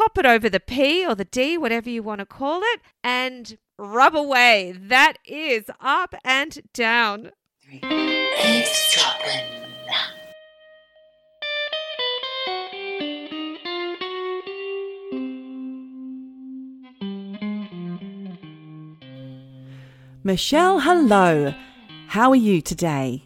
pop it over the P or the D, whatever you want to call it, and rub away. That is up and down. Eavesdropping. Michelle, hello. How are you today?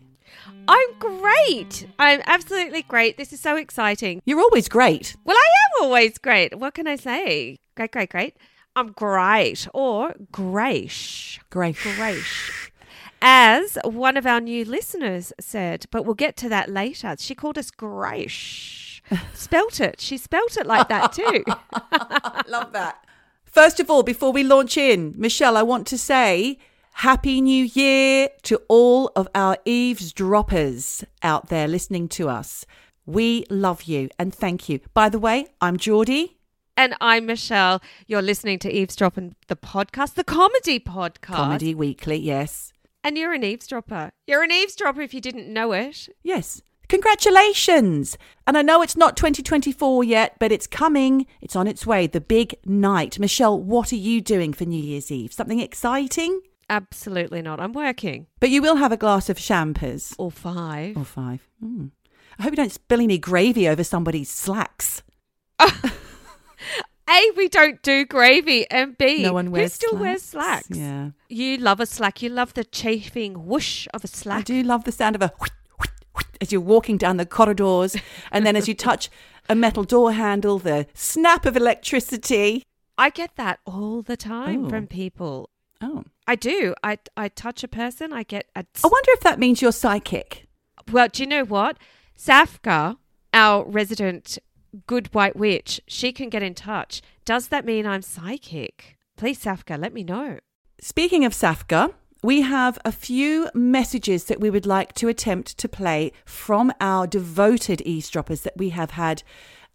I'm great. I'm absolutely great. This is so exciting. You're always great. Well, I always great. What can I say? Great, great, great. I'm great or grace. Great. Grace. As one of our new listeners said, but we'll get to that later. She called us grace. spelt it. She spelt it like that too. Love that. First of all, before we launch in, Michelle, I want to say Happy New Year to all of our eavesdroppers out there listening to us. We love you and thank you. By the way, I'm Geordie. and I'm Michelle. You're listening to Eavesdropping the podcast, the comedy podcast. Comedy Weekly, yes. And you're an eavesdropper. You're an eavesdropper if you didn't know it. Yes. Congratulations! And I know it's not 2024 yet, but it's coming. It's on its way. The big night. Michelle, what are you doing for New Year's Eve? Something exciting? Absolutely not. I'm working. But you will have a glass of champers. Or five. Or five. Mm. I hope you don't spill any gravy over somebody's slacks. A, we don't do gravy, and B, No one wears who still wears slacks. Yeah. You love a slack. You love the chafing whoosh of a slack. I do love the sound of a whit, whit, whit as you're walking down the corridors. and then as you touch a metal door handle, the snap of electricity. I get that all the time Oh. from people. Oh. I do. I I touch a person. I get a. I wonder if that means you're psychic. Well, do you know what? Safka, our resident good white witch, she can get in touch. Does that mean I'm psychic? Please, Safka, let me know. Speaking of Safka, we have a few messages that we would like to attempt to play from our devoted eavesdroppers that we have had.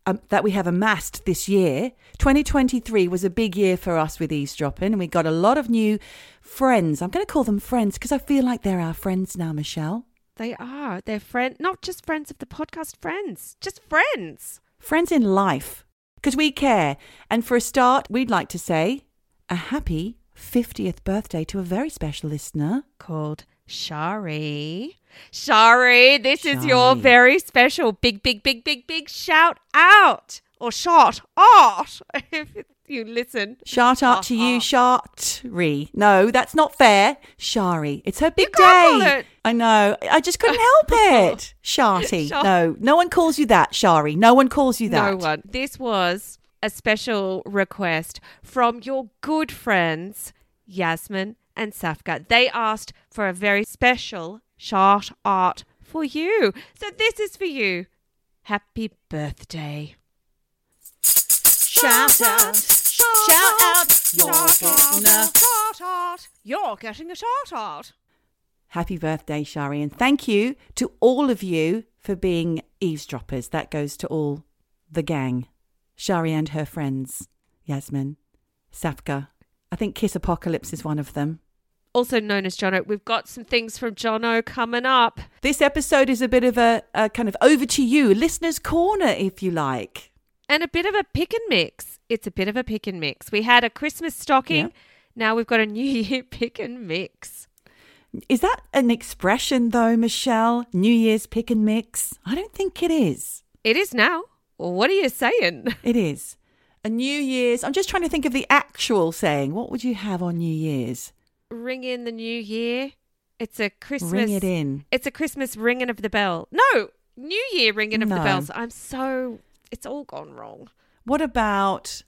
Um, that we have amassed this year. 2023 was a big year for us with eavesdropping, and we got a lot of new friends. I'm going to call them friends because I feel like they're our friends now, Michelle. They are. They're friend, not just friends of the podcast, friends, just friends. Friends in life because we care. And for a start, we'd like to say a happy 50th birthday to a very special listener. Called Shari. Shari, this is your very special big, big, big, big, big shout out or shot art if you listen. Shout out to you, ah, ah. Shartry. No, that's not fair. Shari. It's her big day. it. I know. I just couldn't help it. Sharty. Shar- No, no one calls you that, Shari. No one calls you that. No one. This was a special request from your good friends, Yasmin and Safka. They asked for a very special shout art for you. So this is for you. Happy birthday. Shout out. Shout out. You're getting a- shout out. You're getting a shout out. Happy birthday, Shari. And thank you to all of you for being eavesdroppers. That goes to all the gang. Shari and her friends, Yasmin, Safka. I think Kiss Apocalypse is one of them. Also known as Jono. We've got some things from Jono coming up. This episode is a bit of a, a kind of over to you, listener's corner, if you like. And a bit of a pick and mix. It's a bit of a pick and mix. We had a Christmas stocking. Yep. Now we've got a New Year pick and mix. Is that an expression, though, Michelle? New Year's pick and mix? I don't think it is. It is now. What are you saying? It is. A New Year's. I'm just trying to think of the actual saying. What would you have on New Year's? Ring in the new year. It's a Christmas. Ring it in. It's a Christmas ringing of the bell. No, New Year ringing of the bells. I'm so. It's all gone wrong. What about,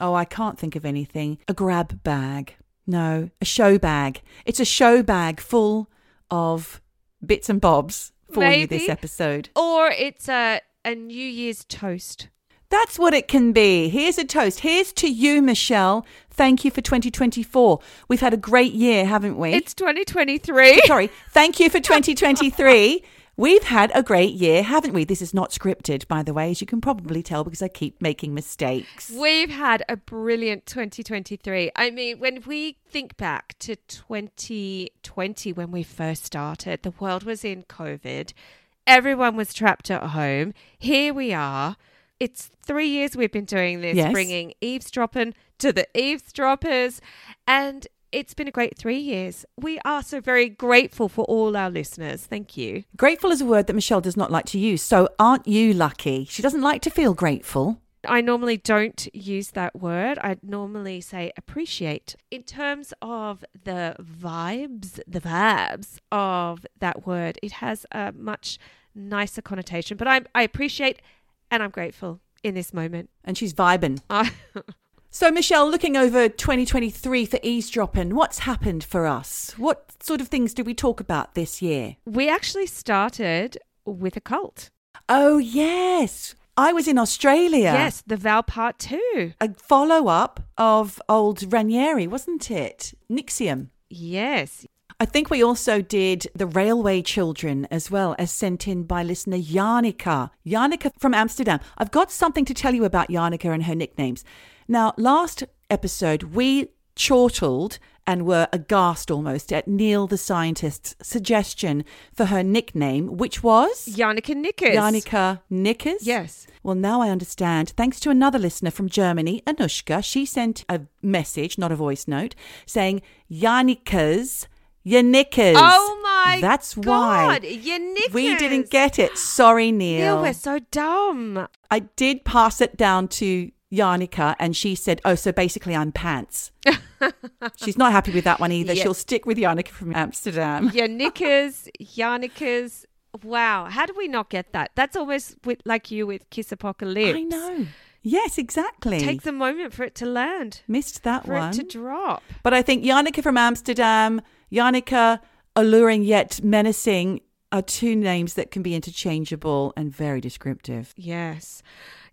oh, I can't think of anything. A grab bag. No, a show bag. It's a show bag full of bits and bobs for you this episode. Or it's a a New Year's toast. That's what it can be. Here's a toast. Here's to you, Michelle. Thank you for 2024. We've had a great year, haven't we? It's 2023. Sorry. Thank you for 2023. We've had a great year, haven't we? This is not scripted, by the way, as you can probably tell because I keep making mistakes. We've had a brilliant 2023. I mean, when we think back to 2020, when we first started, the world was in COVID, everyone was trapped at home. Here we are, It's three years we've been doing this, Yes. bringing eavesdropping to the eavesdroppers. And it's been a great three years. We are so very grateful for all our listeners. Thank you. Grateful is a word that Michelle does not like to use. So aren't you lucky? She doesn't like to feel grateful. I normally don't use that word. I normally say appreciate. In terms of the vibes, the vibes of that word, it has a much nicer connotation. But I, I appreciate and I'm grateful in this moment. And she's vibing. I, So, Michelle, looking over 2023 for eavesdropping, what's happened for us? What sort of things did we talk about this year? we actually started with a cult. Oh, yes. I was in Australia. Yes, the vow part two. A follow up of old Raniere, wasn't it? NXIVM. Yes. I think we also did the Railway Children as well, as sent in by listener Janica. Janica from Amsterdam. I've got something to tell you about Janica and her nicknames. Now, last episode, we chortled and were aghast almost at Neil the scientist's suggestion for her nickname, which was Yannicka Knickers. Janica Nickers? Yes. Well, now I understand. Thanks to another listener from Germany, Anushka, she sent a message, not a voice note, saying Janikas, your knickers. Oh my That's God. why Your knickers. we didn't get it. Sorry, Neil. Neil, we're so dumb. I did pass it down to Janica, and she said, "Oh, so basically, I'm pants." She's not happy with that one either. Yeah. She'll stick with Janica from Amsterdam. Your knickers, Yannickas. Wow. How do we not get that? That's almost with, like you with Kiss Apocalypse. I know. Yes, exactly. Takes a moment for it to land, Missed that for one. it to drop. But I think Yannicka from Amsterdam, Yannicka, alluring yet menacing, are two names that can be interchangeable and very descriptive. Yes.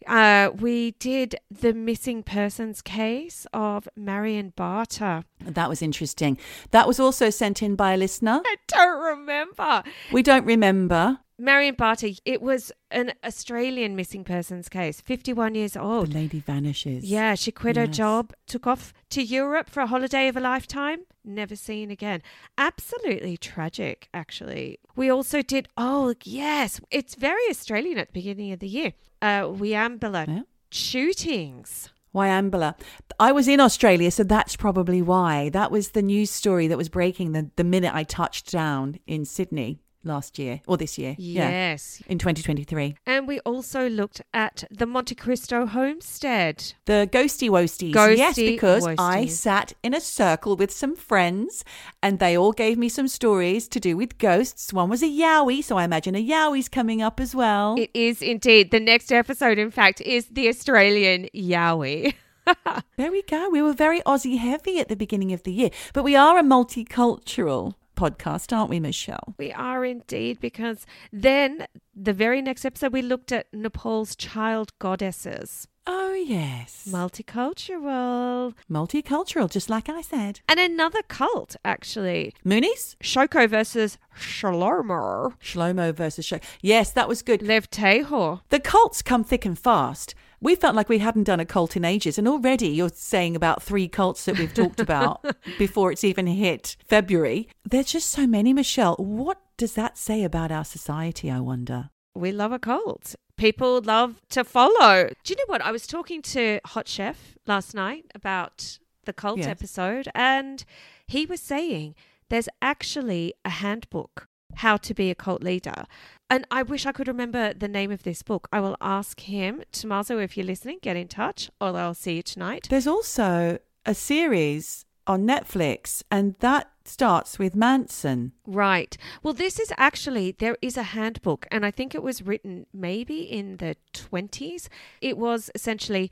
Uh, we did the missing persons case of Marion Barter. That was interesting. That was also sent in by a listener. I don't remember. We don't remember. Marion Barter, it was an Australian missing persons case, 51 years old. The lady vanishes. Yeah, she quit her job, took off to Europe for a holiday of a lifetime, never seen again. Absolutely tragic, actually. We also did, oh, yes, it's very Australian at the beginning of the year. Uh, Wieambilla Yeah. shootings. Wieambilla. I was in Australia, so that's probably why. That was the news story that was breaking the, the minute I touched down in Sydney last year, or this year. Yeah. Yes. In 2023. And we also looked at the Monte Cristo homestead. The ghosty woasties. Ghosty yes, because I sat in a circle with some friends and they all gave me some stories to do with ghosts. One was a yowie, so I imagine a yowie's coming up as well. It is indeed. The next episode, in fact, is the Australian Yowie. there we go. We were very Aussie heavy at the beginning of the year, but we are a multicultural podcast, aren't we, Michelle? We are indeed, because then the very next episode, we looked at Nepal's child goddesses. Oh, yes. Multicultural. multicultural, just like I said. And another cult, actually. Moonies? Shoko versus Shalomer. Shlomo versus Show. Yes, that was good. Lev Tehor. The cults come thick and fast. We felt like we hadn't done a cult in ages, and already you're saying about three cults that we've talked about before it's even hit February. There's just so many, Michelle. What does that say about our society, I wonder? We love a cult. People love to follow. Do you know what? I was talking to Hot Chef last night about the cult Yes. episode, and he was saying there's actually a handbook how to be a cult leader. And I wish I could remember the name of this book. I will ask him. Tommaso, if you're listening, get in touch, or I'll see you tonight. There's also a series on Netflix, and that starts with Manson. Right. Well, this is actually, there is a handbook, and I think it was written maybe in the 20s. It was essentially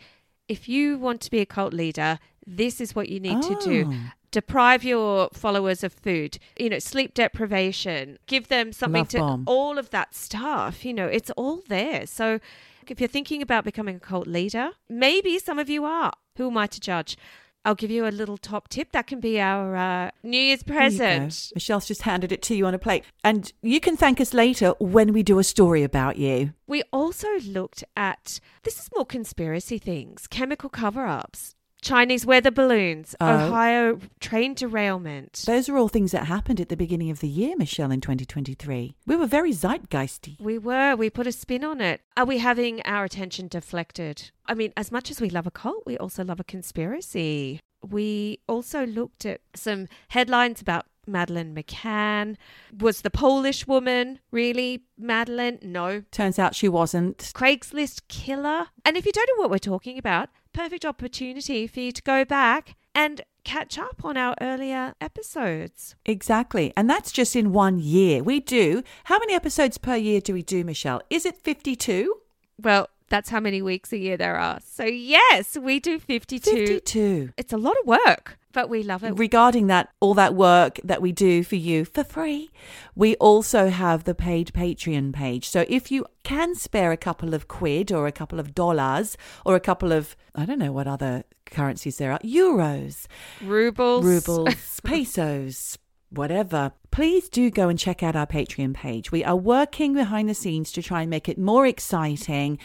if you want to be a cult leader, this is what you need to do. Oh. Deprive your followers of food, you know, sleep deprivation, give them something Love to bomb. all of that stuff. You know, it's all there. So if you're thinking about becoming a cult leader, maybe some of you are. Who am I to judge? I'll give you a little top tip. That can be our uh, New Year's There you go. present. Michelle's just handed it to you on a plate. And you can thank us later when we do a story about you. We also looked at this is more conspiracy things, chemical cover ups. Chinese weather balloons, Oh. Ohio train derailment. Those are all things that happened at the beginning of the year, Michelle, in 2023. We were very zeitgeisty. We were. We put a spin on it. Are we having our attention deflected? I mean, as much as we love a cult, we also love a conspiracy. We also looked at some headlines about Madeleine McCann. Was the Polish woman really Madeleine? No. Turns out she wasn't. Craigslist killer. And if you don't know what we're talking about, perfect opportunity for you to go back and catch up on our earlier episodes. Exactly. And that's just in one year. We do. How many episodes per year do we do, Michelle? Is it 52? Well, that's how many weeks a year there are. So, yes, we do 52. 52. It's a lot of work, but we love it. Regarding that, all that work that we do for you for free, we also have the paid Patreon page. So if you can spare a couple of quid or a couple of dollars or a couple of, I don't know what other currencies there are, euros, Rubles. rubles, pesos, whatever, please do go and check out our Patreon page. We are working behind the scenes to try and make it more exciting.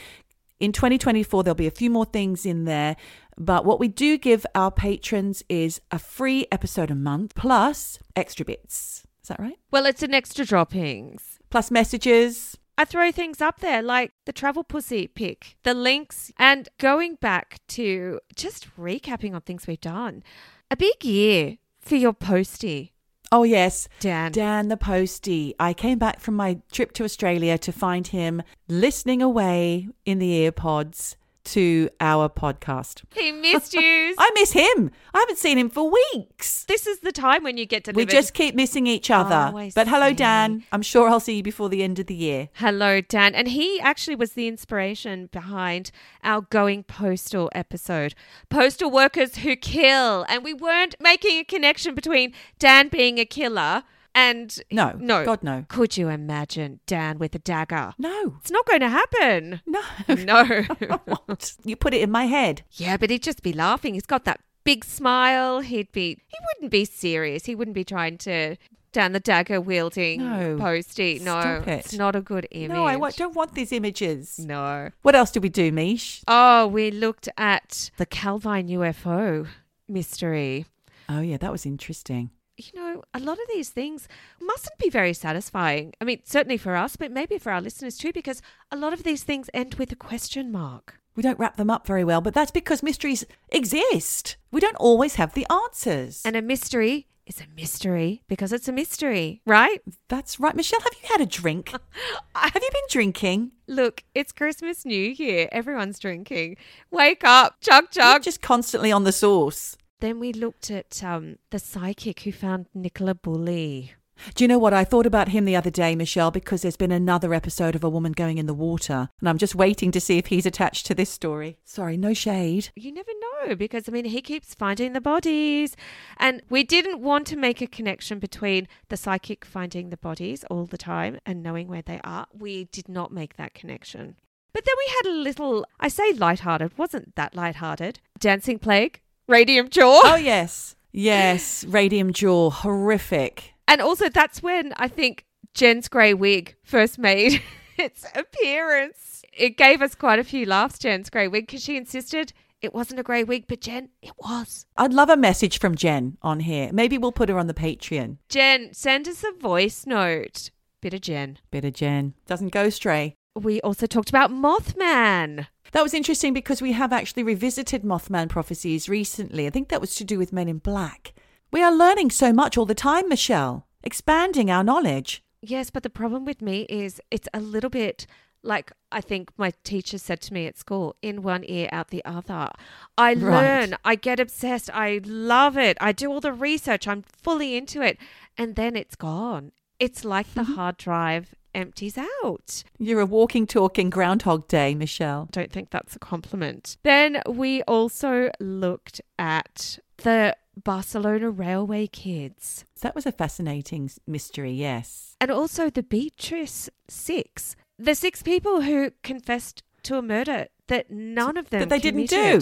In 2024, there'll be a few more things in there. But what we do give our patrons is a free episode a month plus extra bits. Is that right? Well, it's an extra droppings. Plus messages. I throw things up there like the travel pussy pick, the links, and going back to just recapping on things we've done. A big year for your postie, Oh, yes. Dan. Dan the Postie. I came back from my trip to Australia to find him listening away in the earpods to our podcast. He missed you. I miss him. I haven't seen him for weeks. this is the time when you get to We just keep missing each oh, other. Oh, but hello, see. Dan. I'm sure I'll see you before the end of the year. Hello, Dan. And he actually was the inspiration behind our Going Postal episode. Postal workers who kill. And we weren't making a connection between Dan being a killer and. No. No. God, no. Could you imagine Dan with a dagger? No. It's not going to happen. No. No. You put it in my head. yeah, but he'd just be laughing. He's got that big smile. He'd be. He wouldn't be serious. He wouldn't be trying to. Dan the dagger wielding No. postie. No, it. it's not a good image. No, I don't want these images. No. What else did we do, Mish? Oh, we looked at the Calvine UFO mystery. Oh, yeah, that was interesting. You know, a lot of these things mustn't be very satisfying. I mean, certainly for us, but maybe for our listeners too, because a lot of these things end with a question mark. We don't wrap them up very well, but that's because mysteries exist. We don't always have the answers. And a mystery is a mystery because it's a mystery, right? that's right. Michelle, have you had a drink? have you been drinking? Look, it's Christmas, New Year. Everyone's drinking. Wake up, chug You're chug. just constantly on the sauce. Then we looked at um, the psychic who found Nicola Bulley. Do you know what? I thought about him the other day, Michelle, because there's been another episode of a woman going in the water, and I'm just waiting to see if he's attached to this story. Sorry, no shade. You never know because I mean he keeps finding the bodies and we didn't want to make a connection between the psychic finding the bodies all the time and knowing where they are. We did not make that connection. But then we had a little I say lighthearted, wasn't that lighthearted? Dancing plague, radium jaw. Oh, yes. Yes, radium jaw, horrific. And also that's when I think Jen's grey wig first made its appearance. It gave us quite a few laughs, Jen's grey wig, because she insisted it wasn't a grey wig, but Jen, it was. I'd love a message from Jen on here. Maybe we'll put her on the Patreon. Jen, send us a voice note. Bit of Jen. Bit of Jen. Doesn't go stray. We also talked about Mothman. That was interesting because we have actually revisited Mothman prophecies recently. I think that was to do with Men in Black. We are learning so much all the time, Michelle, expanding our knowledge. Yes, but the problem with me is it's a little bit like I think my teacher said to me at school in one ear, out the other. I Right. learn, I get obsessed, I love it, I do all the research, I'm fully into it, and then it's gone. It's like the mm-hmm. hard drive empties out. You're a walking, talking Groundhog Day, Michelle. don't think that's a compliment. Then we also looked at the Barcelona Railway kids That was a fascinating mystery, yes. and also the Beatrice Six, the six people who confessed to a murder that none of them That they didn't do.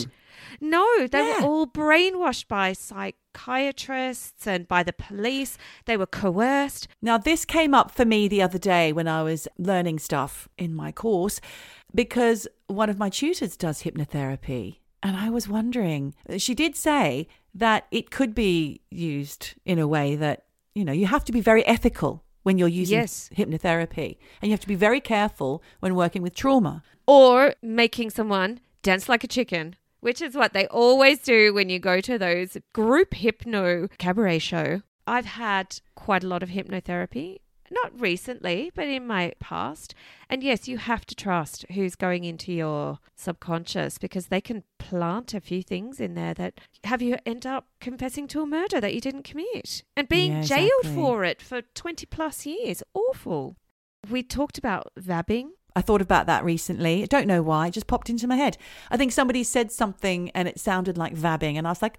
No, they Yeah. were all brainwashed by psychiatrists and by the police. They were coerced. Now, this came up for me the other day when I was learning stuff in my course because one of my tutors does hypnotherapy. And I was wondering, she did say that it could be used in a way that, you know, you have to be very ethical when you're using Yes. hypnotherapy and you have to be very careful when working with trauma. Or making someone dance like a chicken, which is what they always do when you go to those group hypno cabaret show. I've had quite a lot of hypnotherapy, not recently, but in my past. And yes, you have to trust who's going into your subconscious because they can plant a few things in there that have you end up confessing to a murder that you didn't commit and being Yeah, jailed for it for 20 plus years. Awful. We talked about vabbing. I thought about that recently. I don't know why. It just popped into my head. I think somebody said something and it sounded like vabbing. And I was like,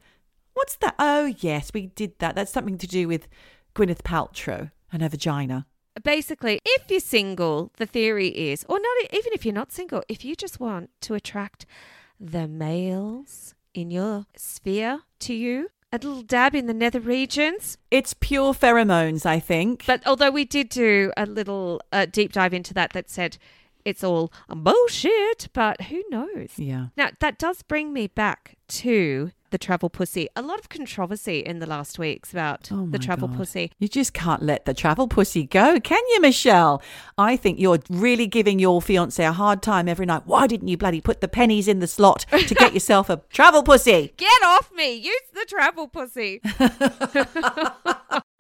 what's that? Oh, yes, we did that. That's something to do with Gwyneth Paltrow and her vagina. basically, if you're single, the theory is, or not even if you're not single, if you just want to attract the males in your sphere to you, a little dab in the nether regions. It's pure pheromones, I think. But although we did do a little uh, deep dive into that, that said it's all bullshit, but who knows? yeah. Now, that does bring me back to the travel pussy. A lot of controversy in the last weeks about Oh the travel God. pussy. You just can't let the travel pussy go, can you, Michelle? I think you're really giving your fiance a hard time every night. Why didn't you bloody put the pennies in the slot to get yourself a travel pussy? Get off me! Use the travel pussy.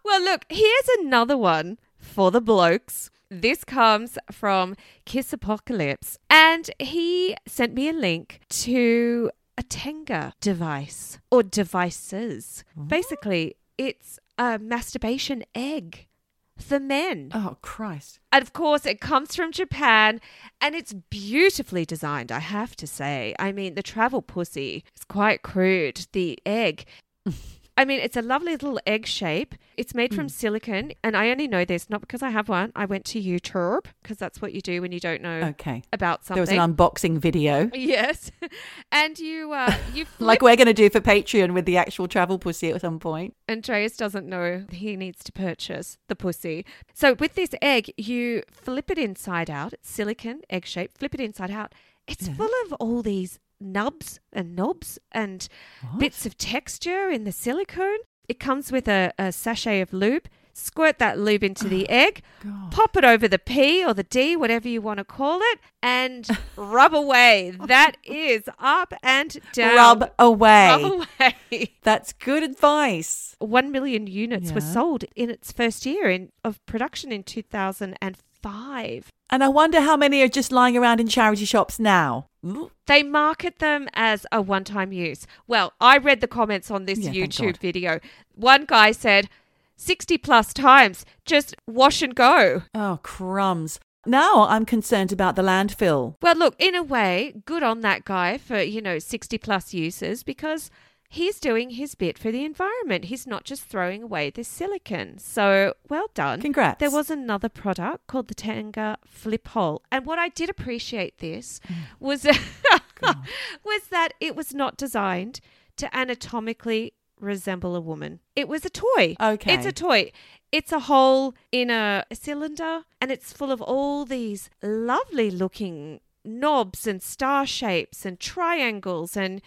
well, look, here's another one for the blokes. This comes from Kiss Apocalypse, and he sent me a link to a Tenga device or devices. Basically, it's a masturbation egg for men. Oh, Christ. And of course, it comes from Japan and it's beautifully designed, I have to say. I mean, the travel pussy is quite crude. The egg. I mean, it's a lovely little egg shape. It's made from silicon, and I only know this not because I have one. I went to YouTube because that's what you do when you don't know Okay. about something. There was an unboxing video. yes, and you uh, you flip Like we're going to do for Patreon with the actual travel pussy at some point. Andreas doesn't know he needs to purchase the pussy. So with this egg, you flip it inside out. It's silicon, egg shape. Flip it inside out. It's full of all these nubs and knobs and bits of texture in the silicone. It comes with a, a sachet of lube. Squirt that lube into the egg, pop it over the P or the D, whatever you want to call it, and rub away. That is up and down. Rub away. Rub away. That's good advice. 1 million units were sold in its first year in, of production in 2005. And I wonder how many are just lying around in charity shops now. Ooh. They market them as a one time use. Well, I read the comments on this Yeah, YouTube video. One guy said 60 plus times, just wash and go. Oh, crumbs. Now I'm concerned about the landfill. Well, look, in a way, good on that guy for, you know, 60 plus uses because he's doing his bit for the environment. He's not just throwing away this silicon. So, well done. Congrats. There was another product called the Tenga Flip Hole. And what I did appreciate this mm. was was that it was not designed to anatomically resemble a woman. It was a toy. Okay. It's a toy. It's a hole in a cylinder and it's full of all these lovely looking knobs and star shapes and triangles and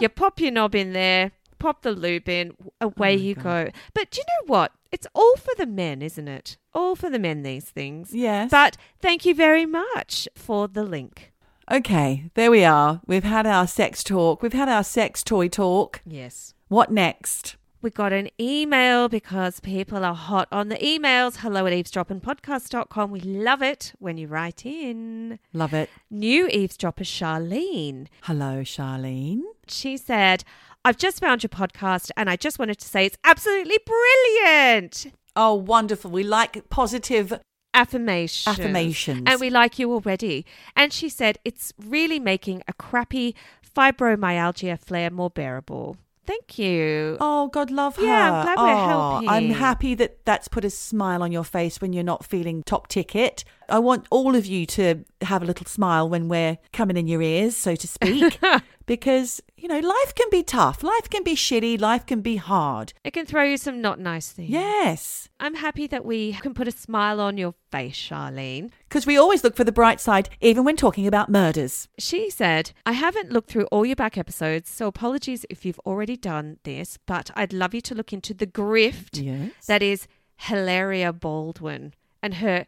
you pop your knob in there, pop the lube in, away oh you go. But do you know what? It's all for the men, isn't it? All for the men these things. Yes. But thank you very much for the link. okay, there we are. We've had our sex talk. We've had our sex toy talk. Yes. What next? We got an email because people are hot on the emails. Hello at eavesdroppingpodcast.com. We love it when you write in. Love it. New eavesdropper Charlene. Hello, Charlene. She said, I've just found your podcast and I just wanted to say it's absolutely brilliant. Oh, wonderful. We like positive Affirmations. affirmations. And we like you already. And she said, it's really making a crappy fibromyalgia flare more bearable. Thank you. Oh, God love her. Yeah, I'm glad we're Oh, I'm happy that that's put a smile on your face when you're not feeling top ticket. I want all of you to have a little smile when we're coming in your ears, so to speak, because, you know, life can be tough. Life can be shitty. Life can be hard. It can throw you some not nice things. Yes. I'm happy that we can put a smile on your face, Charlene. Because we always look for the bright side, even when talking about murders. She said, I haven't looked through all your back episodes, so apologies if you've already done this, but I'd love you to look into the grift Yes. that is Hilaria Baldwin and her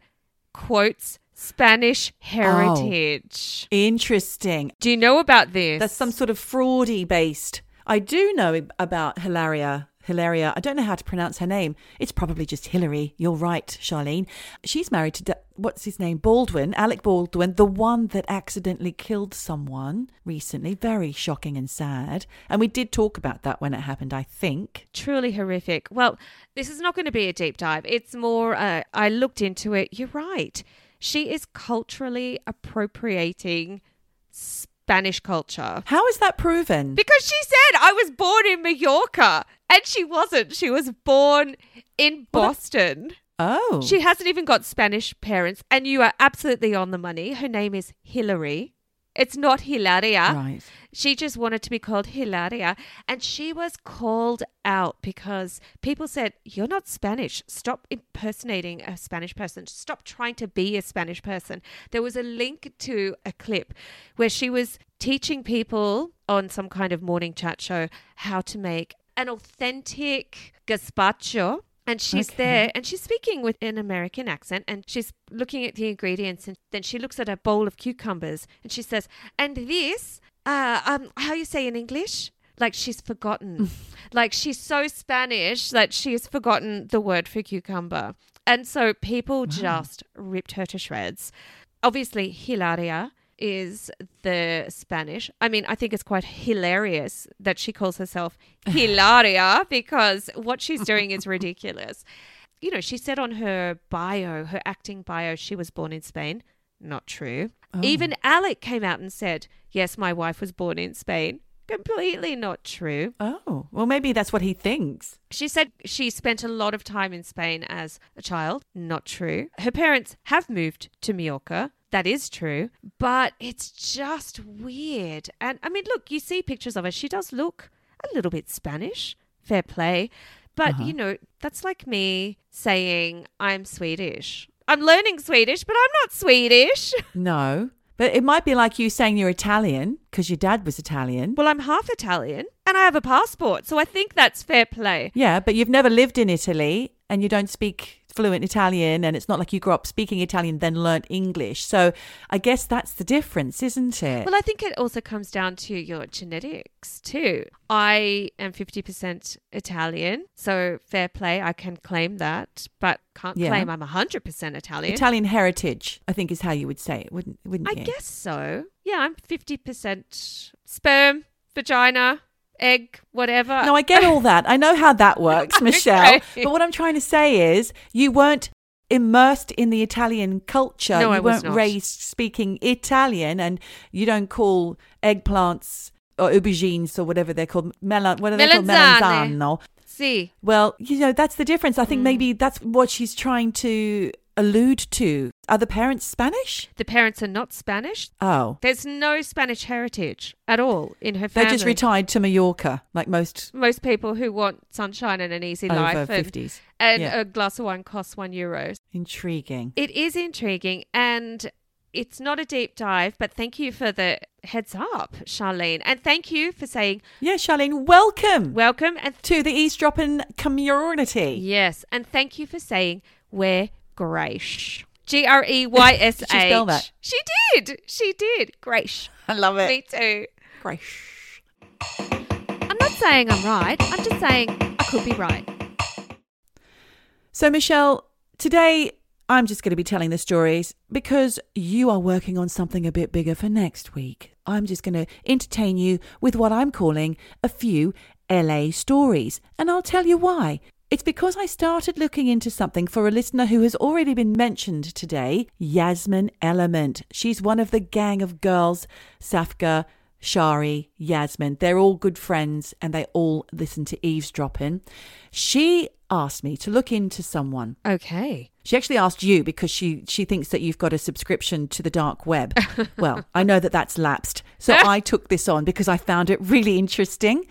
quotes Spanish heritage. Interesting. Do you know about this? That's some sort of fraudy based. I do know about Hilaria. Hilaria. I don't know how to pronounce her name. It's probably just Hillary. You're right, Charlene. She's married to, what's his name? Baldwin, Alec Baldwin, the one that accidentally killed someone recently. Very shocking and sad. And we did talk about that when it happened, I think. truly horrific. Well, this is not going to be a deep dive. It's more, uh, I looked into it. You're right. She is culturally appropriating Spanish culture. How is that proven? Because she said, I was born in Mallorca. And she wasn't. She was born in Boston. oh. She hasn't even got Spanish parents. And you are absolutely on the money. Her name is Hillary. It's not Hilaria. Right. She just wanted to be called Hilaria. And she was called out because people said, You're not Spanish. Stop impersonating a Spanish person. Stop trying to be a Spanish person. There was a link to a clip where she was teaching people on some kind of morning chat show how to make an authentic gazpacho. And she's Okay. there and she's speaking with an American accent and she's looking at the ingredients and then she looks at a bowl of cucumbers and she says, And this, uh, um, how you say in English? Like she's forgotten. like she's so Spanish that she's forgotten the word for cucumber. And so people just ripped her to shreds. Obviously, Hilaria is the Spanish. I mean, I think it's quite hilarious that she calls herself Hilaria because what she's doing is ridiculous. You know, she said on her bio, her acting bio, she was born in Spain. Not true. Oh. Even Alec came out and said, Yes, my wife was born in Spain. Completely not true. Oh. Well, maybe that's what he thinks. She said she spent a lot of time in Spain as a child. Not true. Her parents have moved to Mallorca. That is true. But it's just weird. And I mean, look, you see pictures of her. She does look a little bit Spanish. Fair play. But, uh-huh. you know, that's like me saying I'm Swedish. I'm learning Swedish, but I'm not Swedish. No. But it might be like you saying you're Italian because your dad was Italian. well, I'm half Italian and I have a passport. So I think that's fair play. Yeah, but you've never lived in Italy and you don't speak fluent Italian and it's not like you grew up speaking Italian then learnt English. So I guess that's the difference, isn't it? Well, I think it also comes down to your genetics too. I am 50% Italian, so fair play, I can claim that, but can't Yeah. claim I'm 100% Italian. Italian heritage, I think is how you would say it, wouldn't wouldn't I you? guess so. Yeah, I'm 50% sperm, vagina, egg, whatever. No, I get all that. I know how that works, Michelle. Okay. But what I'm trying to say is you weren't immersed in the Italian culture. No, you I weren't raised speaking Italian and you don't call eggplants or aubergines or whatever they're called. Melan- what are they called? Melanzano. See, Well, you know, that's the difference. I think Mm. maybe that's what she's trying to allude to. Are the parents Spanish? the parents are not Spanish. Oh. There's no Spanish heritage at all in her family. They just retired to Mallorca, like most Most people who want sunshine and an easy life and, 50s. and Yeah. a glass of wine costs one euro. Intriguing. It is intriguing and it's not a deep dive, but thank you for the heads up, Charlene. And thank you for saying Yeah, Charlene, welcome welcome and to the eavesdropping community. yes, and thank you for saying we're Grace. G R E Y S H. She spell that? She did. She did. Grace. I love it. Me too. Great. I'm not saying I'm right. I'm just saying I could be right. So, Michelle, today I'm just going to be telling the stories because you are working on something a bit bigger for next week. I'm just going to entertain you with what I'm calling a few LA stories, and I'll tell you why. It's because I started looking into something for a listener who has already been mentioned today, Yasmin Element. She's one of the gang of girls, Safka, Shari, Yasmin. They're all good friends and they all listen to eavesdropping. She asked me to look into someone. Okay. She actually asked you because she she thinks that you've got a subscription to the dark web. well, I know that that's lapsed. So I took this on because I found it really interesting.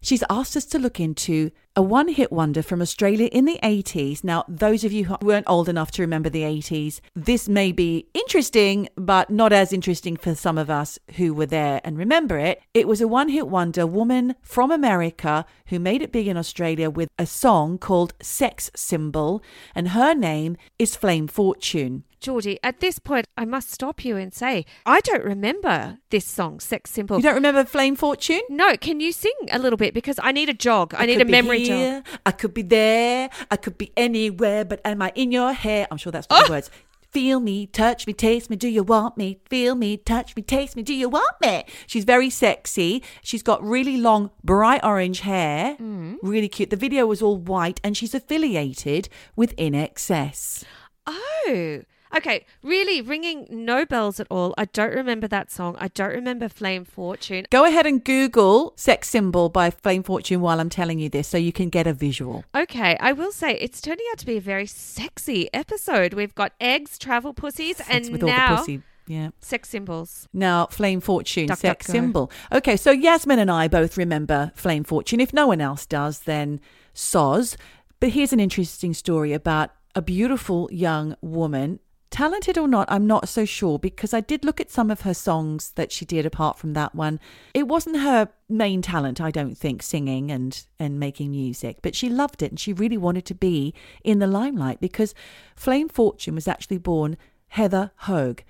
She's asked us to look into a one hit wonder from Australia in the 80s. Now, those of you who weren't old enough to remember the 80s, this may be interesting, but not as interesting for some of us who were there and remember it. It was a one hit wonder woman from America who made it big in Australia with a song called Sex Symbol, and her name is Flame Fortune. Geordie, at this point, I must stop you and say, I don't remember this song, Sex Simple. You don't remember Flame Fortune? no, can you sing a little bit? Because I need a jog. I, need a could be memory jog. here, I could be there. I could be anywhere, but am I in your hair? I'm sure that's not the oh! words. Feel me, touch me, taste me. Do you want me? Feel me, touch me, taste me. Do you want me? She's very sexy. She's got really long, bright orange hair. Mm. Really cute. The video was all white, and she's affiliated with INXS. Oh, okay. Really ringing no bells at all. I don't remember that song. I don't remember Flame Fortune. Go ahead and Google "Sex Symbol" by Flame Fortune while I'm telling you this, so you can get a visual. Okay, I will say it's turning out to be a very sexy episode. We've got eggs, travel pussies, Sex and with now all the pussy. Yeah. sex symbols. Now, Flame Fortune, Duck, sex duck, symbol. Okay, so Yasmin and I both remember Flame Fortune. If no one else does, then soz. But here's an interesting story about a beautiful young woman. Talented or not, I'm not so sure because I did look at some of her songs that she did apart from that one. It wasn't her main talent, I don't think, singing and, and making music, but she loved it and she really wanted to be in the limelight because Flame Fortune was actually born Heather Hogue.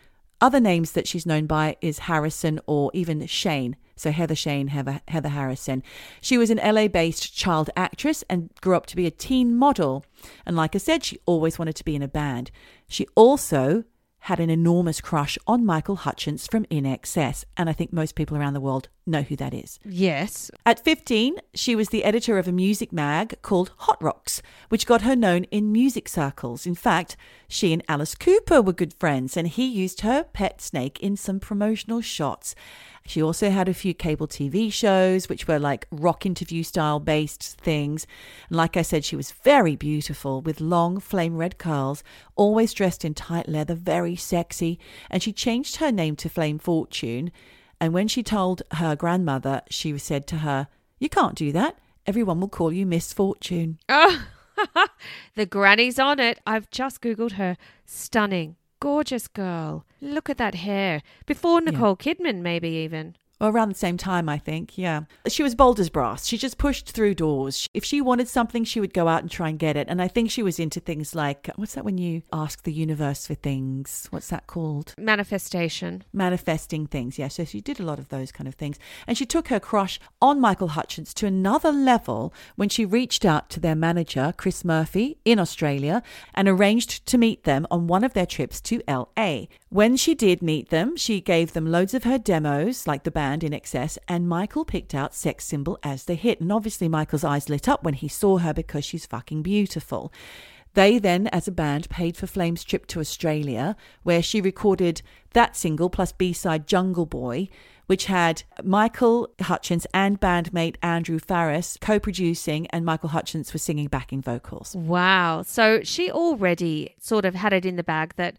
Other names that she's known by is Harrison or even Shane. So Heather Shane, Heather, Heather Harrison. She was an LA based child actress and grew up to be a teen model. And like I said, she always wanted to be in a band. She also had an enormous crush on Michael Hutchence from INXS. And I think most people around the world know who that is. Yes. At 15, she was the editor of a music mag called Hot Rocks, which got her known in music circles. In fact, she and Alice Cooper were good friends, and he used her pet snake in some promotional shots. She also had a few cable TV shows, which were like rock interview style based things. And like I said, she was very beautiful with long flame red curls, always dressed in tight leather, very sexy. And she changed her name to Flame Fortune. And when she told her grandmother, she said to her, You can't do that. Everyone will call you Miss Fortune. Oh, the granny's on it. I've just Googled her. Stunning. Gorgeous girl. Look at that hair. Before Nicole Kidman, maybe even. Or around the same time, I think. Yeah. She was bold as brass. She just pushed through doors. If she wanted something, she would go out and try and get it. And I think she was into things like what's that when you ask the universe for things? What's that called? Manifestation. Manifesting things. Yeah. So she did a lot of those kind of things. And she took her crush on Michael Hutchence to another level when she reached out to their manager, Chris Murphy, in Australia and arranged to meet them on one of their trips to LA. When she did meet them, she gave them loads of her demos, like the band INXS, and Michael picked out Sex Symbol as the hit. And obviously, Michael's eyes lit up when he saw her because she's fucking beautiful. They then, as a band, paid for Flame's trip to Australia, where she recorded that single plus B side Jungle Boy, which had Michael Hutchence and bandmate Andrew Farriss co producing, and Michael Hutchence was singing backing vocals. Wow. So she already sort of had it in the bag that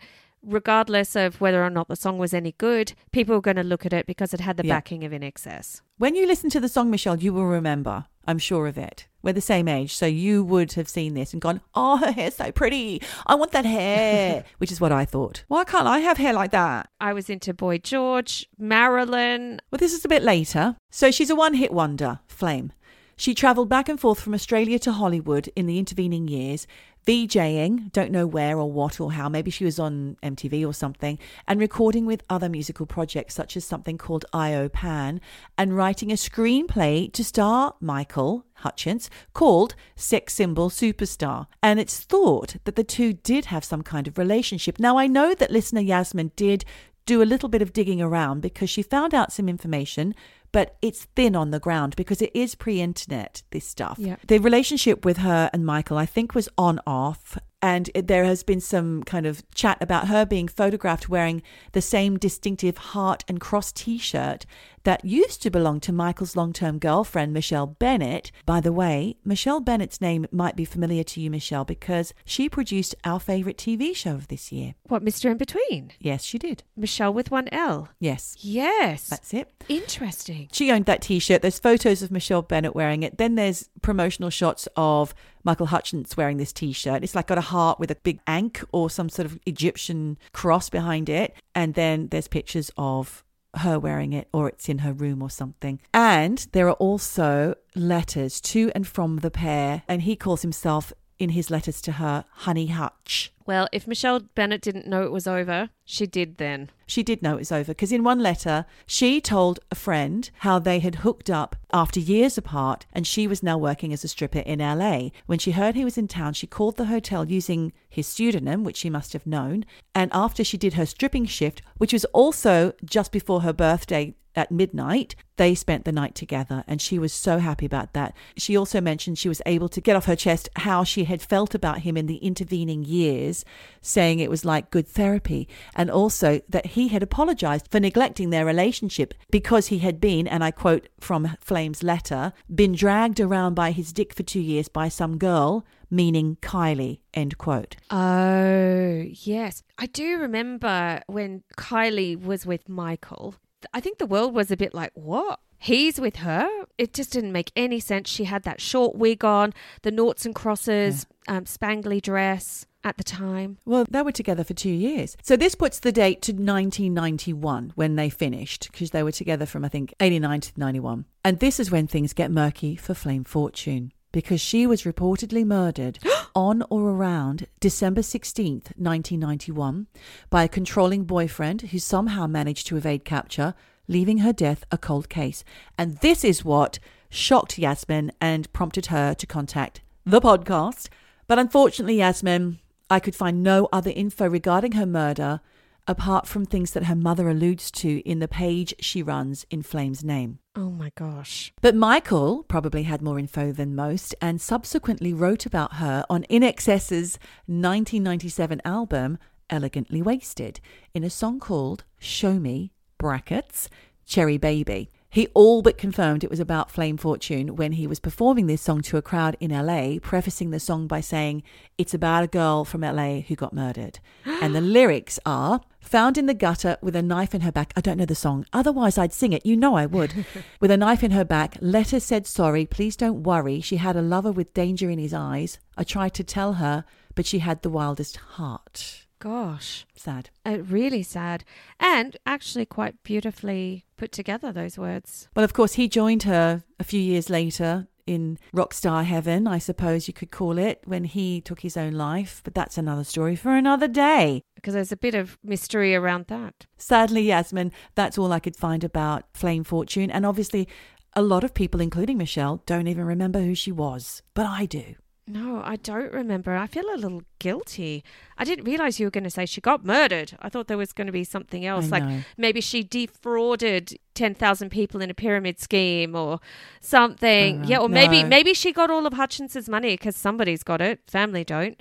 regardless of whether or not the song was any good, people were going to look at it because it had the Yeah. backing of INXS. When you listen to the song, Michelle, you will remember. I'm sure of it. We're the same age, so you would have seen this and gone, "Oh, her hair's so pretty. I want that hair," which is what I thought. Why can't I have hair like that? I was into Boy George, Marilyn. Well, this is a bit later. So she's a one-hit wonder, Flame. She travelled back and forth from Australia to Hollywood in the intervening years, VJing, don't know where or what or how, maybe she was on MTV or something, and recording with other musical projects such as something called I.O. Pan, and writing a screenplay to star Michael Hutchence called Sex Symbol Superstar. And it's thought that the two did have some kind of relationship. Now, I know that listener Yasmin did do a little bit of digging around because she found out some information but it's thin on the ground because it is pre-internet this stuff Yeah. the relationship with her and michael i think was on off and it, there has been some kind of chat about her being photographed wearing the same distinctive heart and cross t-shirt that used to belong to Michael's long term girlfriend, Michele Bennett. By the way, Michele Bennett's name might be familiar to you, Michelle, because she produced our favourite TV show of this year. What, Mr. Inbetween? Yes, she did. Michelle with one L. Yes, Yes. that's it. Interesting. She owned that t shirt. There's photos of Michele Bennett wearing it. Then there's promotional shots of Michael Hutchence wearing this t shirt. It's like got a heart with a big ankh or some sort of Egyptian cross behind it. And then there's pictures of her wearing it or it's in her room or something. And there are also letters to and from the pair. And he calls himself in his letters to her Honey Hutch. Well, if Michele Bennett didn't know it was over, she did then. She did know it was over because in one letter, she told a friend how they had hooked up after years apart and she was now working as a stripper in LA. When she heard he was in town, she called the hotel using his pseudonym, which she must have known. And after she did her stripping shift, which was also just before her birthday at midnight, they spent the night together and she was so happy about that. She also mentioned she was able to get off her chest how she had felt about him in the intervening years, saying it was like good therapy, and also that he had apologized for neglecting their relationship because he had been, and I quote from Flame's letter, been dragged around by his dick for two years by some girl, meaning Kylie, end quote. Oh, yes. I do remember when Kylie was with Michael. I think the world was a bit like, what? He's with her? It just didn't make any sense. She had that short wig on, the noughts and crosses, um, spangly dress at the time. Well, they were together for two years. So this puts the date to 1991 when they finished, because they were together from, I think, 89 to 91. And this is when things get murky for Flame Fortune. Because she was reportedly murdered on or around December 16th, 1991, by a controlling boyfriend who somehow managed to evade capture, leaving her death a cold case. And this is what shocked Yasmin and prompted her to contact the podcast. But unfortunately, Yasmin, I could find no other info regarding her murder apart from things that her mother alludes to in the page she runs in Flame's name. Oh my gosh. But Michael probably had more info than most and subsequently wrote about her on INXS's 1997 album, Elegantly Wasted, in a song called Show Me, brackets, Cherry Baby. He all but confirmed it was about Flame Fortune when he was performing this song to a crowd in LA, prefacing the song by saying, It's about a girl from LA who got murdered. and the lyrics are found in the gutter with a knife in her back. I don't know the song, otherwise I'd sing it. You know I would. with a knife in her back, letter said sorry, please don't worry. She had a lover with danger in his eyes. I tried to tell her, but she had the wildest heart. Gosh. Sad. Uh, really sad. And actually quite beautifully put together, those words. Well, of course, he joined her a few years later in rockstar heaven, I suppose you could call it, when he took his own life. But that's another story for another day. Because there's a bit of mystery around that. Sadly, Yasmin, that's all I could find about Flame Fortune. And obviously, a lot of people, including Michelle, don't even remember who she was. But I do. No, I don't remember. I feel a little guilty. I didn't realize you were going to say she got murdered. I thought there was going to be something else, I like know. maybe she defrauded ten thousand people in a pyramid scheme or something. Uh, yeah, or maybe no. maybe she got all of Hutchence's money because somebody's got it. Family don't.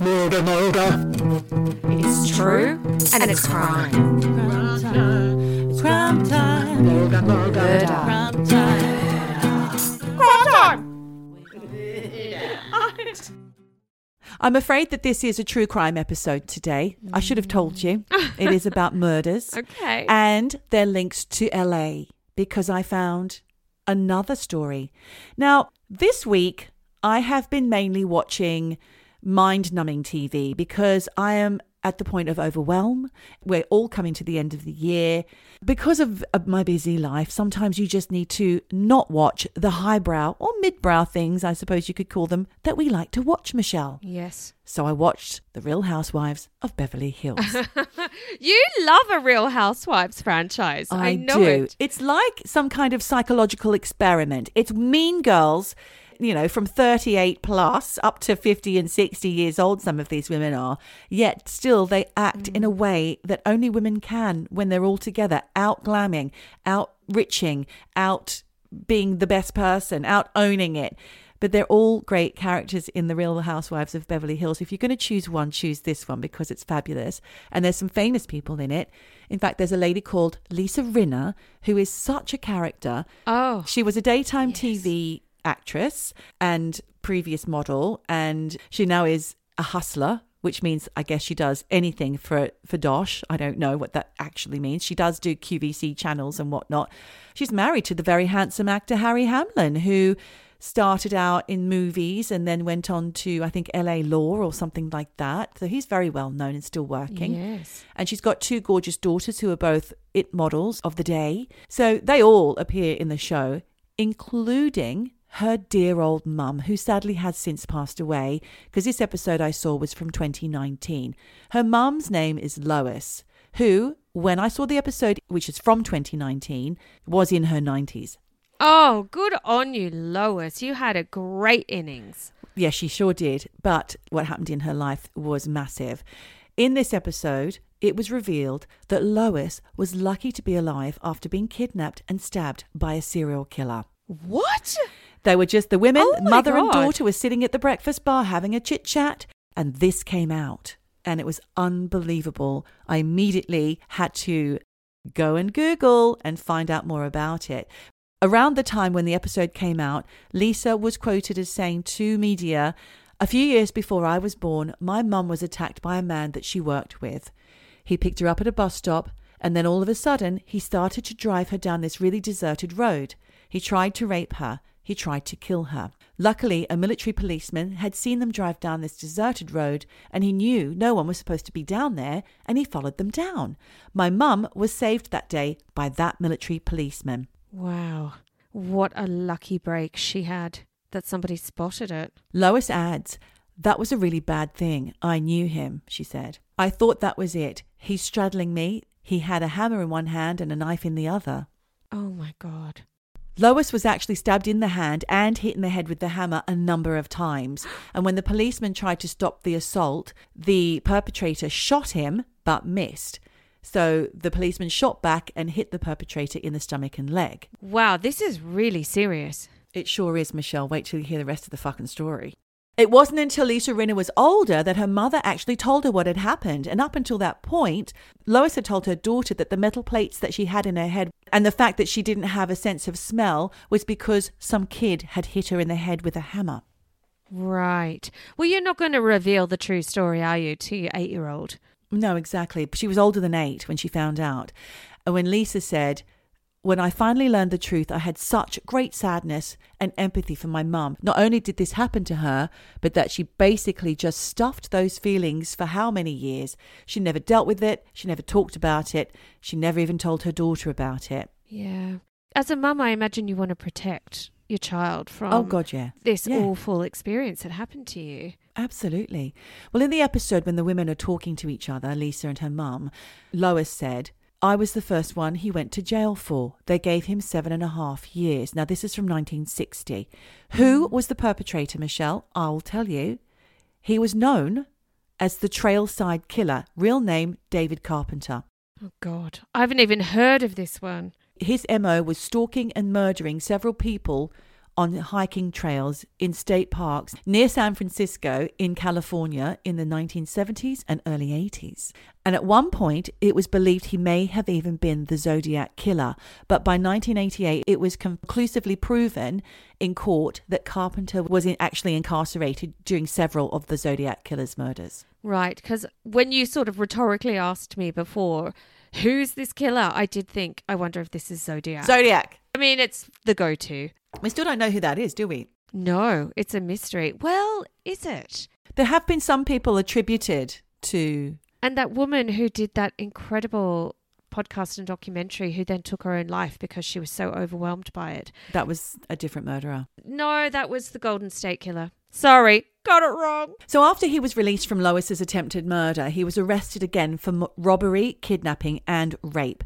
Murder, murder. It's true and it's crime. Crime It's crime time. Murder, murder. Crime time. I'm afraid that this is a true crime episode today. I should have told you. It is about murders. Okay. and their links to LA because I found another story. Now, this week I have been mainly watching mind numbing TV because I am at the point of overwhelm. We're all coming to the end of the year. Because of, of my busy life, sometimes you just need to not watch the highbrow or midbrow things, I suppose you could call them, that we like to watch, Michelle. yes. So I watched The Real Housewives of Beverly Hills. You love a Real Housewives franchise. I, know do. it. It's like some kind of psychological experiment. It's mean girls, you know, from 38 plus up to 50 and 60 years old, some of these women are. Yet still they act in a mm. way that only women can when they're all together, out glamming, out riching, out being the best person, out owning it. But they're all great characters in The Real Housewives of Beverly Hills. If you're going to choose one, choose this one because it's fabulous. And there's some famous people in it. In fact, there's a lady called Lisa Rinna, who is such a character. Oh, She was a daytime Yes. TV actress and previous model, and she now is a hustler, which means I guess she does anything for for Dosh. I don't know what that actually means. She does do QVC channels and whatnot. She's married to the very handsome actor Harry Hamlin, who started out in movies and then went on to I think LA Law or something like that. So he's very well known and still working. yes. And she's got two gorgeous daughters who are both it models of the day. So they all appear in the show, including her dear old mum, who sadly has since passed away, because this episode I saw was from 2019. Her mum's name is Lois, who, when I saw the episode, which is from 2019, was in her 90s. Oh, good on you, Lois. You had a great innings. Yes, she sure did. But what happened in her life was massive. In this episode, it was revealed that Lois was lucky to be alive after being kidnapped and stabbed by a serial killer. What? They were just the women, Oh mother and daughter, were sitting at the breakfast bar having a chit chat, and this came out. And it was unbelievable. I immediately had to go and Google and find out more about it. Around the time when the episode came out, Lisa was quoted as saying to media, A few years before I was born, my mum was attacked by a man that she worked with. He picked her up at a bus stop, and then all of a sudden, he started to drive her down this really deserted road. He tried to rape her. He tried to kill her. Luckily, a military policeman had seen them drive down this deserted road and he knew no one was supposed to be down there and he followed them down. My mum was saved that day by that military policeman. Wow. What a lucky break she had that somebody spotted it. Lois adds, That was a really bad thing. I knew him, she said. I thought that was it. He's straddling me. He had a hammer in one hand and a knife in the other. Oh my God. Lois was actually stabbed in the hand and hit in the head with the hammer a number of times. And when the policeman tried to stop the assault, the perpetrator shot him but missed. So the policeman shot back and hit the perpetrator in the stomach and leg. Wow, this is really serious. It sure is, Michelle. Wait till you hear the rest of the fucking story. It wasn't until Lisa Rinna was older that her mother actually told her what had happened. And up until that point, Lois had told her daughter that the metal plates that she had in her head and the fact that she didn't have a sense of smell was because some kid had hit her in the head with a hammer. Right. Well, you're not going to reveal the true story, are you, to your eight year old? No, exactly. She was older than eight when she found out. And when Lisa said, When I finally learned the truth, I had such great sadness and empathy for my mum. Not only did this happen to her, but that she basically just stuffed those feelings for how many years? She never dealt with it. She never talked about it. She never even told her daughter about it. Yeah. As a mum, I imagine you want to protect your child from oh, God, yeah. this Yeah. awful experience that happened to you. Absolutely. Well, in the episode when the women are talking to each other, Lisa and her mum, Lois said, I was the first one he went to jail for. They gave him seven and a half years. Now, this is from 1960. Who hmm. was the perpetrator, Michelle? I'll tell you. He was known as the Trailside Killer, real name David Carpenter. Oh, God. I haven't even heard of this one. His MO was stalking and murdering several people on hiking trails in state parks near San Francisco in California in the 1970s and early 80s. And at one point, it was believed he may have even been the Zodiac killer. But by 1988, it was conclusively proven in court that Carpenter was in- actually incarcerated during several of the Zodiac killer's murders. Right. Because when you sort of rhetorically asked me before, who's this killer? I did think, I wonder if this is Zodiac. Zodiac! I mean, it's the go to. We still don't know who that is, do we? No, it's a mystery. Well, is it? There have been some people attributed to And that woman who did that incredible podcast and documentary who then took her own life because she was so overwhelmed by it. that was a different murderer. No, that was the Golden State Killer. Sorry, got it wrong. So after he was released from Lois's attempted murder, he was arrested again for m- robbery, kidnapping, and rape.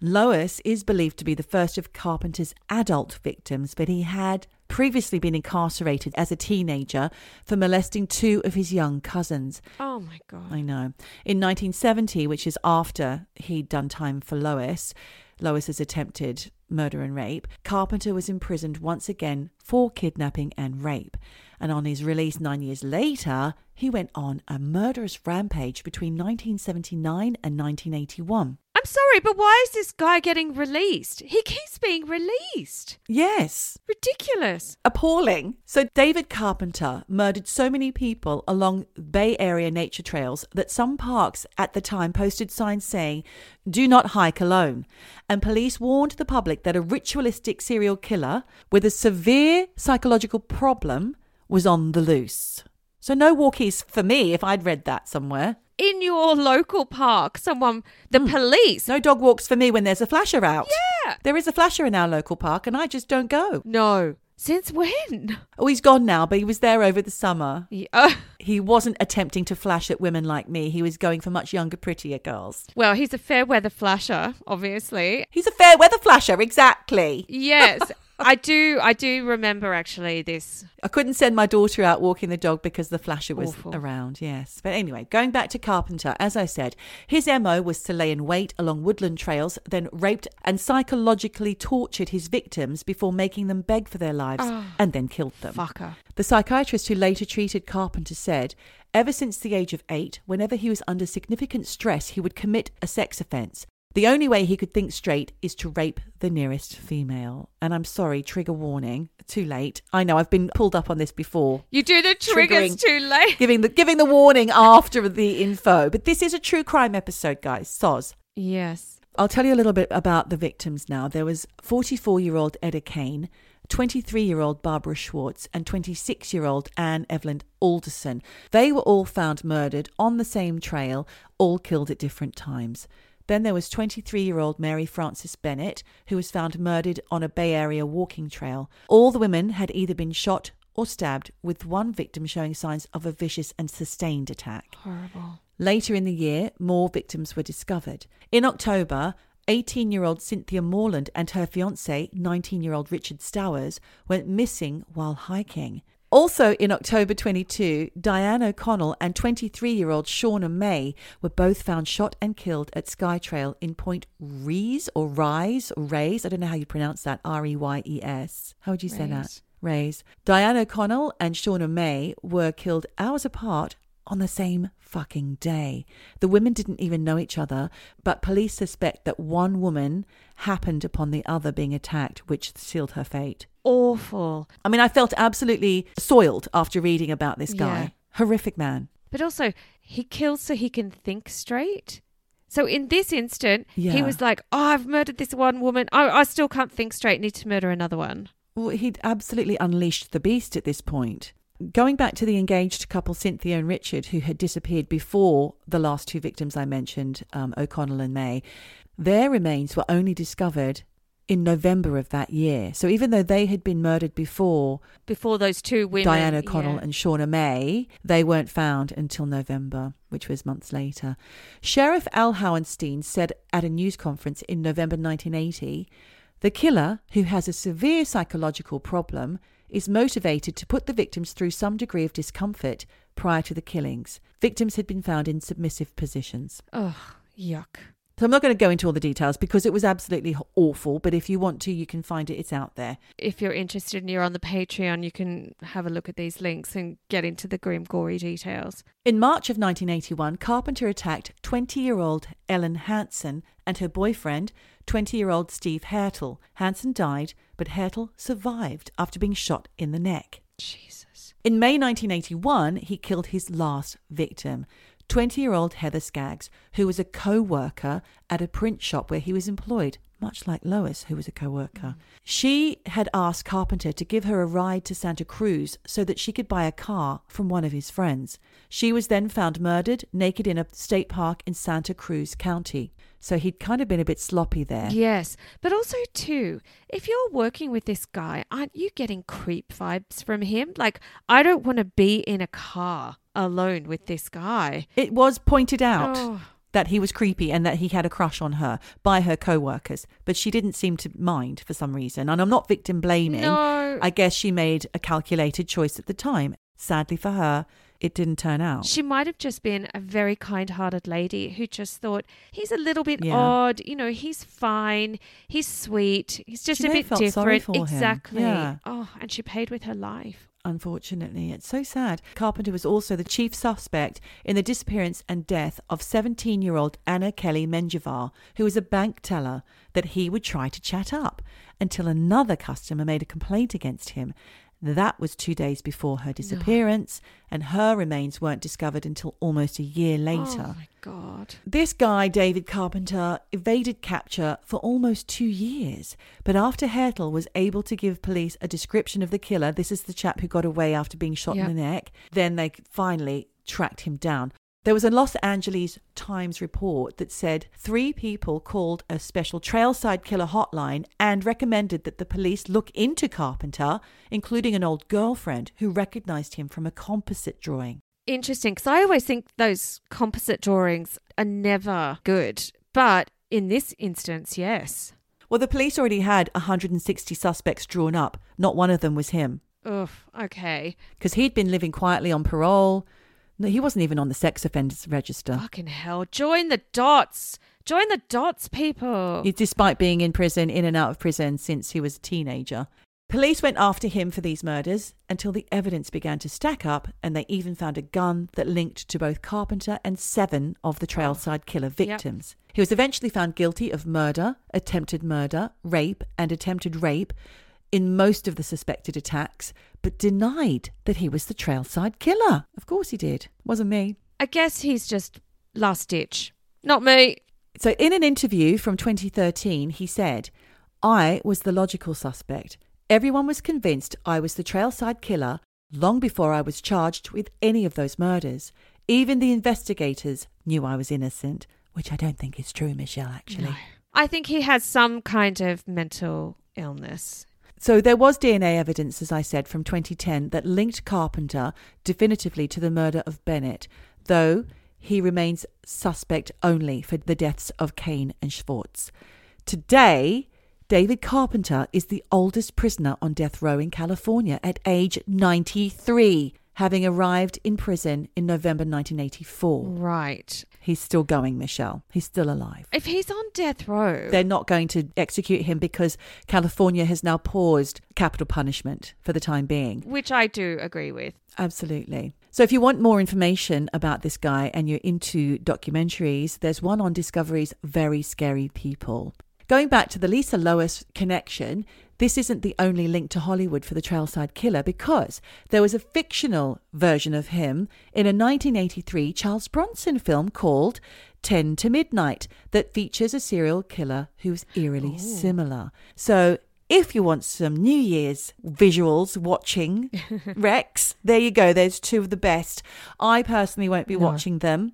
Lois is believed to be the first of Carpenter's adult victims, but he had previously been incarcerated as a teenager for molesting two of his young cousins. Oh my God. I know. In 1970, which is after he'd done time for Lois, Lois's attempted murder and rape, Carpenter was imprisoned once again for kidnapping and rape. And on his release nine years later, he went on a murderous rampage between 1979 and 1981. Sorry, but why is this guy getting released? He keeps being released. Yes, Ridiculous. appalling. So, David Carpenter murdered so many people along Bay Area nature trails that some parks at the time posted signs saying, Do not hike alone. And police warned the public that a ritualistic serial killer with a severe psychological problem was on the loose. So, no walkies for me if I'd read that somewhere. In your local park, someone, the police. No dog walks for me when there's a flasher out. Yeah. There is a flasher in our local park, and I just don't go. No. Since when? Oh, he's gone now, but he was there over the summer. Yeah. uh, He wasn't attempting to flash at women like me. He was going for much younger, prettier girls. well, he's a fair weather flasher, obviously. He's a fair weather flasher, exactly. Yes. I do I do remember actually this. I couldn't send my daughter out walking the dog because the flasher was Awful. around, yes. But anyway, going back to Carpenter, as I said, his MO was to lay in wait along woodland trails, then raped and psychologically tortured his victims before making them beg for their lives ah. and then killed them. Fucker. The psychiatrist who later treated Carpenter said, ever since the age of eight, whenever he was under significant stress, he would commit a sex offense. The only way he could think straight is to rape the nearest female. And I'm sorry, trigger warning. Too late. I know I've been pulled up on this before. You do the triggers too late. Giving the giving the warning after the info. But this is a true crime episode, guys. Soz. Yes. I'll tell you a little bit about the victims now. There was 44 year old Edda Kane, 23 year old Barbara Schwartz, and 26 year old Anne Evelyn Alderson. They were all found murdered on the same trail, all killed at different times. Then there was 23 year old Mary Frances Bennett, who was found murdered on a Bay Area walking trail. All the women had either been shot or stabbed, with one victim showing signs of a vicious and sustained attack. Horrible. Later in the year, more victims were discovered. In October, 18 year old Cynthia Moreland and her fiance, 19 year old Richard Stowers, went missing while hiking. Also in October 22, Diane O'Connell and 23 year old Shauna May were both found shot and killed at Skytrail in Point Rees or Rise or Rays. I don't know how you pronounce that. R E Y E S. How would you say that? Rays. Rays. Diane O'Connell and Shauna May were killed hours apart on the same fucking day. The women didn't even know each other, but police suspect that one woman happened upon the other being attacked, which sealed her fate. Awful. I mean, I felt absolutely soiled after reading about this guy. Yeah. Horrific man. But also, he kills so he can think straight. So in this instant, he was like, "Oh, I've murdered this one woman. I, I still can't think straight. Need to murder another one." Well, he'd absolutely unleashed the beast at this point. Going back to the engaged couple, Cynthia and Richard, who had disappeared before the last two victims I mentioned, um, O'Connell and May, their remains were only discovered in November of that year. So even though they had been murdered before Before those two women, Diana O'Connell yeah. and Shauna May, they weren't found until November, which was months later. Sheriff Al Howenstine said at a news conference in November 1980 the killer, who has a severe psychological problem, is motivated to put the victims through some degree of discomfort prior to the killings. Victims had been found in submissive positions. Ugh, yuck. So I'm not going to go into all the details because it was absolutely awful, but if you want to, you can find it. It's out there. If you're interested and you're on the Patreon, you can have a look at these links and get into the grim, gory details. In March of 1981, Carpenter attacked 20 year old Ellen Hansen and her boyfriend, 20 year old Steve Hertel. Hansen died, but Hertel survived after being shot in the neck. Jesus. In May 1981, he killed his last victim, 20 year old Heather Skaggs, who was a co worker at a print shop where he was employed, much like Lois, who was a co worker. She had asked Carpenter to give her a ride to Santa Cruz so that she could buy a car from one of his friends. She was then found murdered, naked in a state park in Santa Cruz County. So he'd kind of been a bit sloppy there. Yes, but also too, if you're working with this guy, aren't you getting creep vibes from him? Like, I don't want to be in a car alone with this guy. It was pointed out. Oh. That he was creepy and that he had a crush on her by her co-workers but she didn't seem to mind for some reason and i'm not victim blaming No. i guess she made a calculated choice at the time sadly for her it didn't turn out. She might have just been a very kind hearted lady who just thought he's a little bit Yeah. odd. You know, he's fine. He's sweet. He's just She a bit different. exactly. Yeah. Oh, and she paid with her life. Unfortunately, it's so sad. Carpenter was also the chief suspect in the disappearance and death of 17 year old Anna Kelly Menjivar, who was a bank teller that he would try to chat up until another customer made a complaint against him. That was two days before her disappearance, and her remains weren't discovered until almost a year later. Oh my God. This guy, David Carpenter, evaded capture for almost two years. But after Hertel was able to give police a description of the killer, this is the chap who got away after being shot Yeah. in the neck, then they finally tracked him down. There was a Los Angeles Times report that said three people called a special trailside killer hotline and recommended that the police look into Carpenter, including an old girlfriend who recognized him from a composite drawing. Interesting, because I always think those composite drawings are never good. But in this instance, yes. Well, the police already had 160 suspects drawn up. Not one of them was him Ugh, okay. because he'd been living quietly on parole. No, he wasn't even on the sex offenders register, Fucking hell. Join the dots. Join the dots, people. Despite being in prison, in and out of prison since he was a teenager. Police went after him for these murders until the evidence began to stack up, and they even found a gun that linked to both Carpenter and seven of the trailside oh. killer victims. He was eventually found guilty of murder, attempted murder, rape, and attempted rape in most of the suspected attacks, but denied that he was the trailside killer. Of course he did. Wasn't me. I guess he's just last ditch. Not me. So, in an interview from 2013, he said, I was the logical suspect. Everyone was convinced I was the trailside killer long before I was charged with any of those murders. Even the investigators knew I was innocent, which I don't think is true, Michelle, actually. I think he has some kind of mental illness. So there was DNA evidence, as I said, from 2010 that linked Carpenter definitively to the murder of Bennett, though he remains suspect only for the deaths of Kane and Schwartz. Today, David Carpenter is the oldest prisoner on death row in California at age 93, having arrived in prison in November 1984. Right. He's still going, Michelle. He's still alive. If he's on death row, They're not going to execute him because California has now paused capital punishment for the time being. which I do agree with. Absolutely. So, if you want more information about this guy and you're into documentaries, there's one on Discovery's Very Scary People. Going back to the Lisa Lois connection, this isn't the only link to Hollywood for the Trailside Killer because there was a fictional version of him in a 1983 Charles Bronson film called 10 to Midnight that features a serial killer who's eerily similar. So, if you want some New Year's visuals watching Rex, there you go. There's two of the best. I personally won't be No. watching them,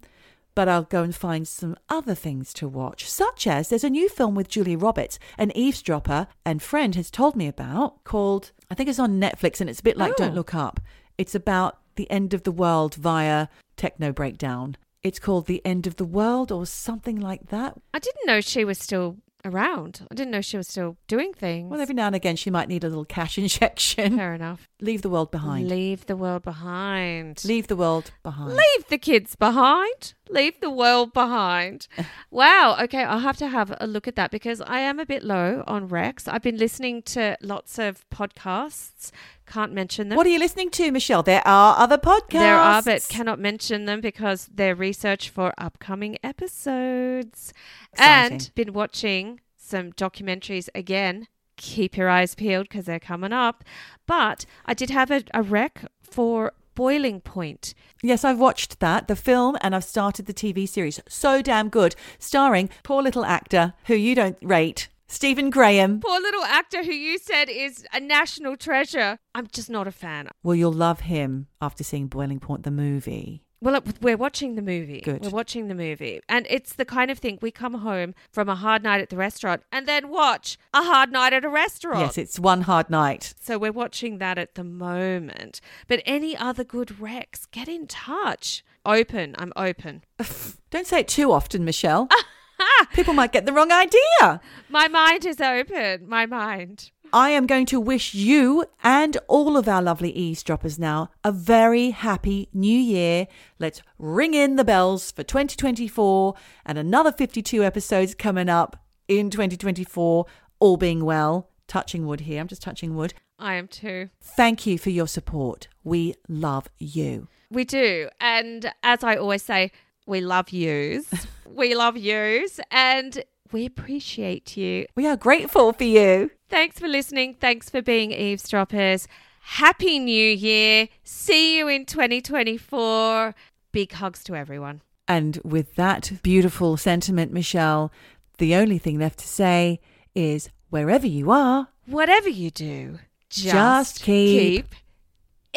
but I'll go and find some other things to watch, such as there's a new film with Julie Roberts, an eavesdropper and friend has told me about called, I think it's on Netflix and it's a bit like Oh. Don't Look Up. It's about the end of the world via techno breakdown. It's called The End of the World or something like that. I didn't know she was still around. I didn't know she was still doing things. Well, every now and again she might need a little cash injection. Fair enough. Leave the world behind. Leave the world behind. Leave the world behind. Leave the kids behind. Leave the world behind. wow. Okay, I'll have to have a look at that because I am a bit low on Rex. I've been listening to lots of podcasts. Can't mention them. What are you listening to, Michelle? There are other podcasts. There are, but cannot mention them because they're research for upcoming episodes. Exciting. And been watching some documentaries again. Keep your eyes peeled because they're coming up. But I did have a, a rec for Boiling Point. Yes, I've watched that, the film, and I've started the TV series. So damn good. Starring poor little actor who you don't rate, Stephen Graham. Poor little actor who you said is a national treasure. I'm just not a fan. Well, you'll love him after seeing Boiling Point, the movie. Well, it- we're watching the movie. Good. We're watching the movie. And it's the kind of thing we come home from a hard night at the restaurant and then watch a hard night at a restaurant. Yes, it's one hard night. So we're watching that at the moment. But any other good recs, get in touch. Open. I'm open. Don't say it too often, Michelle. People might get the wrong idea. My mind is open. My mind. I am going to wish you and all of our lovely eavesdroppers now a very happy new year. Let's ring in the bells for 2024 and another 52 episodes coming up in 2024, all being well. Touching wood here. I'm just touching wood. I am too. Thank you for your support. We love you. We do. And as I always say, we love yous. we love yous. And we appreciate you. We are grateful for you. Thanks for listening. Thanks for being eavesdroppers. Happy New Year. See you in 2024. Big hugs to everyone. And with that beautiful sentiment, Michelle, the only thing left to say is wherever you are, Whatever you do, just, Just keep keep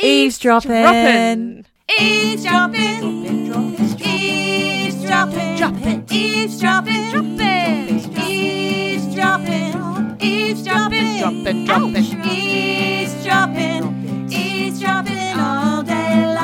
eavesdropping. Eavesdropping. Eavesdropping. Dropping. Eavesdropping. Dropping. Eavesdropping. Eavesdropping. Dropping, dropping. Eavesdropping. Eavesdropping.